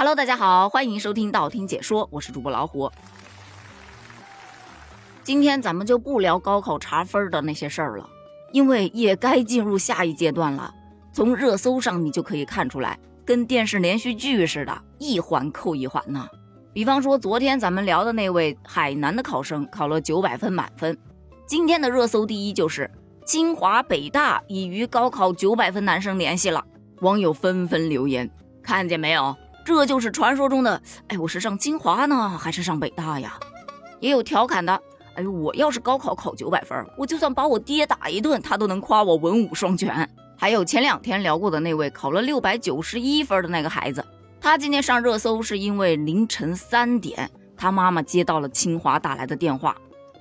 Hello，大家好，欢迎收听道听解说，我是主播老虎。今天咱们就不聊高考查分的那些事儿了，因为也该进入下一阶段了。从热搜上你就可以看出来，跟电视连续剧似的，一环扣一环呢。比方说，昨天咱们聊的那位海南的考生考了九百分满分，今天的热搜第一就是清华北大已与高考九百分男生联系了，网友纷纷留言，看见没有？这就是传说中的，哎，我是上清华呢，还是上北大呀？也有调侃的，哎呦，我要是高考考九百分，我就算把我爹打一顿，他都能夸我文武双全。还有前两天聊过的那位考了六百九十一分的那个孩子，他今天上热搜是因为凌晨三点，他妈妈接到了清华打来的电话。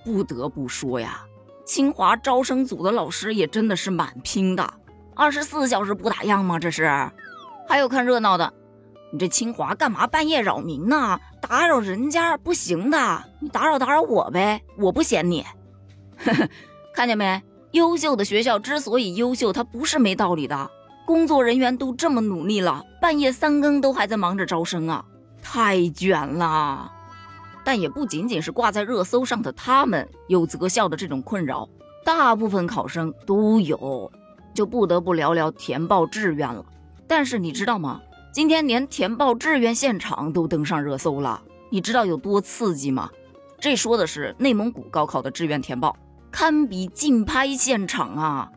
不得不说呀，清华招生组的老师也真的是蛮拼的，二十四小时不打烊吗？这是。还有看热闹的。你这清华干嘛半夜扰民呢？打扰人家不行的，你打扰打扰我呗，我不嫌你。看见没？优秀的学校之所以优秀，它不是没道理的。工作人员都这么努力了，半夜三更都还在忙着招生啊，太卷了。但也不仅仅是挂在热搜上的他们有择校的这种困扰，大部分考生都有，就不得不聊聊填报志愿了。但是你知道吗？今天连填报志愿现场都登上热搜了，你知道有多刺激吗？这说的是内蒙古高考的志愿填报，堪比竞拍现场啊！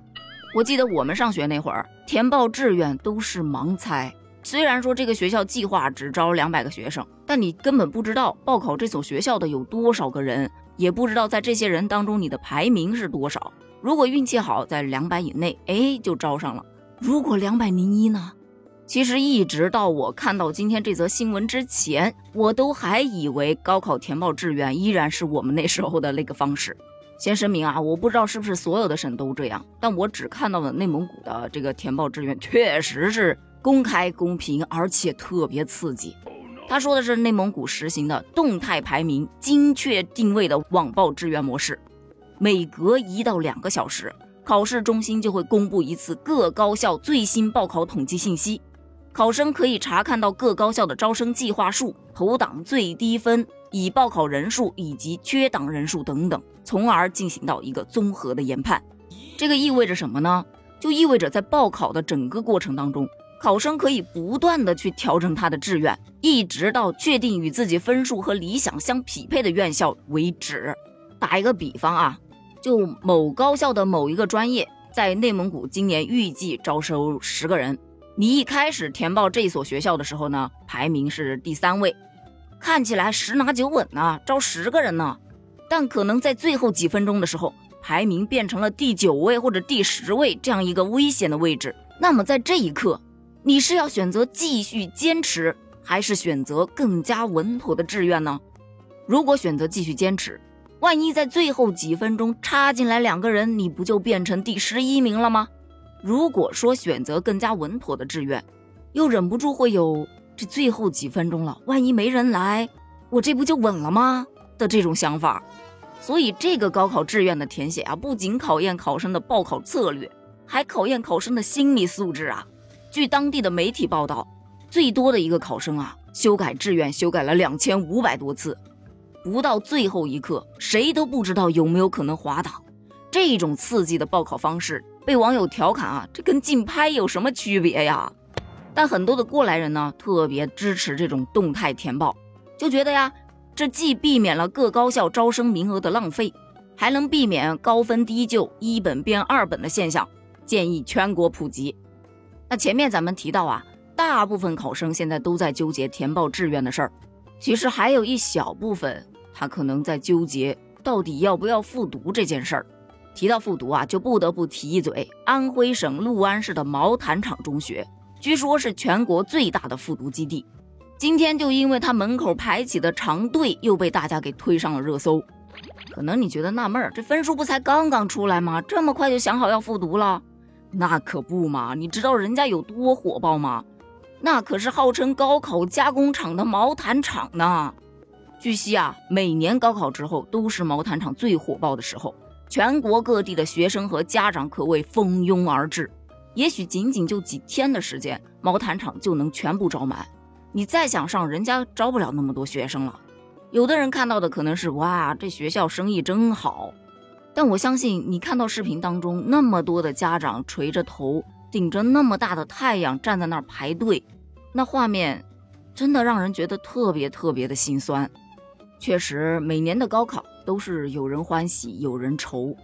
我记得我们上学那会儿，填报志愿都是盲猜。虽然说这个学校计划只招两百个学生，但你根本不知道报考这所学校的有多少个人，也不知道在这些人当中你的排名是多少。如果运气好，在两百以内，哎，就招上了；如果两百零一呢？其实一直到我看到今天这则新闻之前，我都还以为高考填报志愿依然是我们那时候的那个方式。先声明啊，我不知道是不是所有的省都这样，但我只看到了内蒙古的这个填报志愿，确实是公开、公平，而且特别刺激。他说的是内蒙古实行的动态排名、精确定位的网报志愿模式，每隔一到两个小时，考试中心就会公布一次各高校最新报考统计信息。考生可以查看到各高校的招生计划数、投档最低分、已报考人数以及缺档人数等等，从而进行到一个综合的研判。这个意味着什么呢？就意味着在报考的整个过程当中，考生可以不断的去调整他的志愿，一直到确定与自己分数和理想相匹配的院校为止。打一个比方啊，就某高校的某一个专业在内蒙古今年预计招收十个人。你一开始填报这所学校的时候呢，排名是第三位，看起来十拿九稳呢，招十个人呢。但可能在最后几分钟的时候，排名变成了第九位或者第十位这样一个危险的位置。那么在这一刻，你是要选择继续坚持，还是选择更加稳妥的志愿呢？如果选择继续坚持，万一在最后几分钟插进来两个人，你不就变成第十一名了吗？如果说选择更加稳妥的志愿，又忍不住会有这最后几分钟了，万一没人来，我这不就稳了吗？的这种想法。所以这个高考志愿的填写啊，不仅考验考生的报考策略，还考验考生的心理素质啊。据当地的媒体报道，最多的一个考生啊，修改志愿修改了两千五百多次，不到最后一刻，谁都不知道有没有可能滑档。这种刺激的报考方式。被网友调侃啊，这跟竞拍有什么区别呀？但很多的过来人呢，特别支持这种动态填报，就觉得呀，这既避免了各高校招生名额的浪费，还能避免高分低就、一本变二本的现象，建议全国普及。那前面咱们提到啊，大部分考生现在都在纠结填报志愿的事儿，其实还有一小部分他可能在纠结到底要不要复读这件事儿。提到复读啊，就不得不提一嘴安徽省六安市的毛坦厂中学，据说是全国最大的复读基地。今天就因为它门口排起的长队，又被大家给推上了热搜。可能你觉得纳闷儿，这分数不才刚刚出来吗？这么快就想好要复读了？那可不嘛！你知道人家有多火爆吗？那可是号称高考加工厂的毛坦厂呢。据悉啊，每年高考之后都是毛坦厂最火爆的时候。全国各地的学生和家长可谓蜂拥而至，也许仅仅就几天的时间，毛毯厂就能全部招满。你再想上，人家招不了那么多学生了。有的人看到的可能是哇，这学校生意真好，但我相信你看到视频当中那么多的家长垂着头，顶着那么大的太阳站在那儿排队，那画面真的让人觉得特别特别的心酸。确实，每年的高考都是有人欢喜有人愁，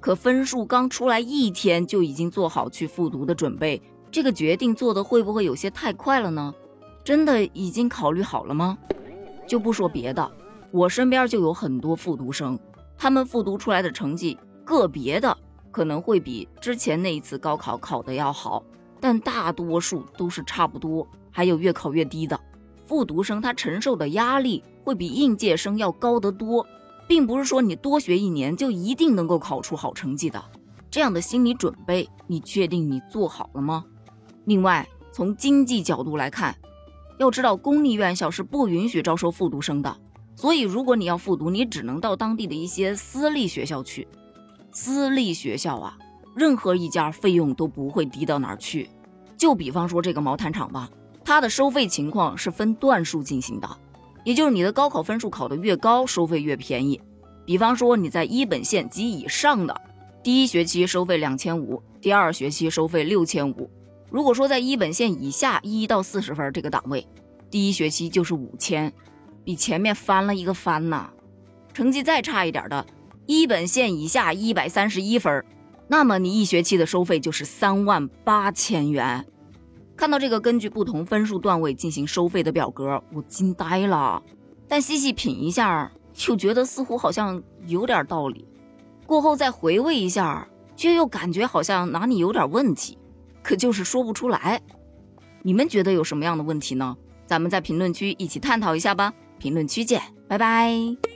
可分数刚出来一天就已经做好去复读的准备，这个决定做的会不会有些太快了呢？真的已经考虑好了吗？就不说别的，我身边就有很多复读生，他们复读出来的成绩，个别的可能会比之前那一次高考考的要好，但大多数都是差不多，还有越考越低的。复读生他承受的压力会比应届生要高得多，并不是说你多学一年就一定能够考出好成绩的。这样的心理准备，你确定你做好了吗？另外，从经济角度来看。要知道，公立院校是不允许招收复读生的，所以如果你要复读，你只能到当地的一些私立学校去。私立学校啊，任何一家费用都不会低到哪儿去。就比方说这个毛毯厂吧，它的收费情况是分段数进行的，也就是你的高考分数考得越高，收费越便宜。比方说你在一本线及以上的，第一学期收费两千五，第二学期收费六千五。如果说在一本线以下一到四十分这个档位，第一学期就是五千，比前面翻了一个番呐。成绩再差一点的，一本线以下一百三十一分，那么你一学期的收费就是三万八千元。看到这个根据不同分数段位进行收费的表格，我惊呆了。但细细品一下，又觉得似乎好像有点道理。过后再回味一下，却又感觉好像哪里有点问题。可就是说不出来，你们觉得有什么样的问题呢？咱们在评论区一起探讨一下吧。评论区见，拜拜。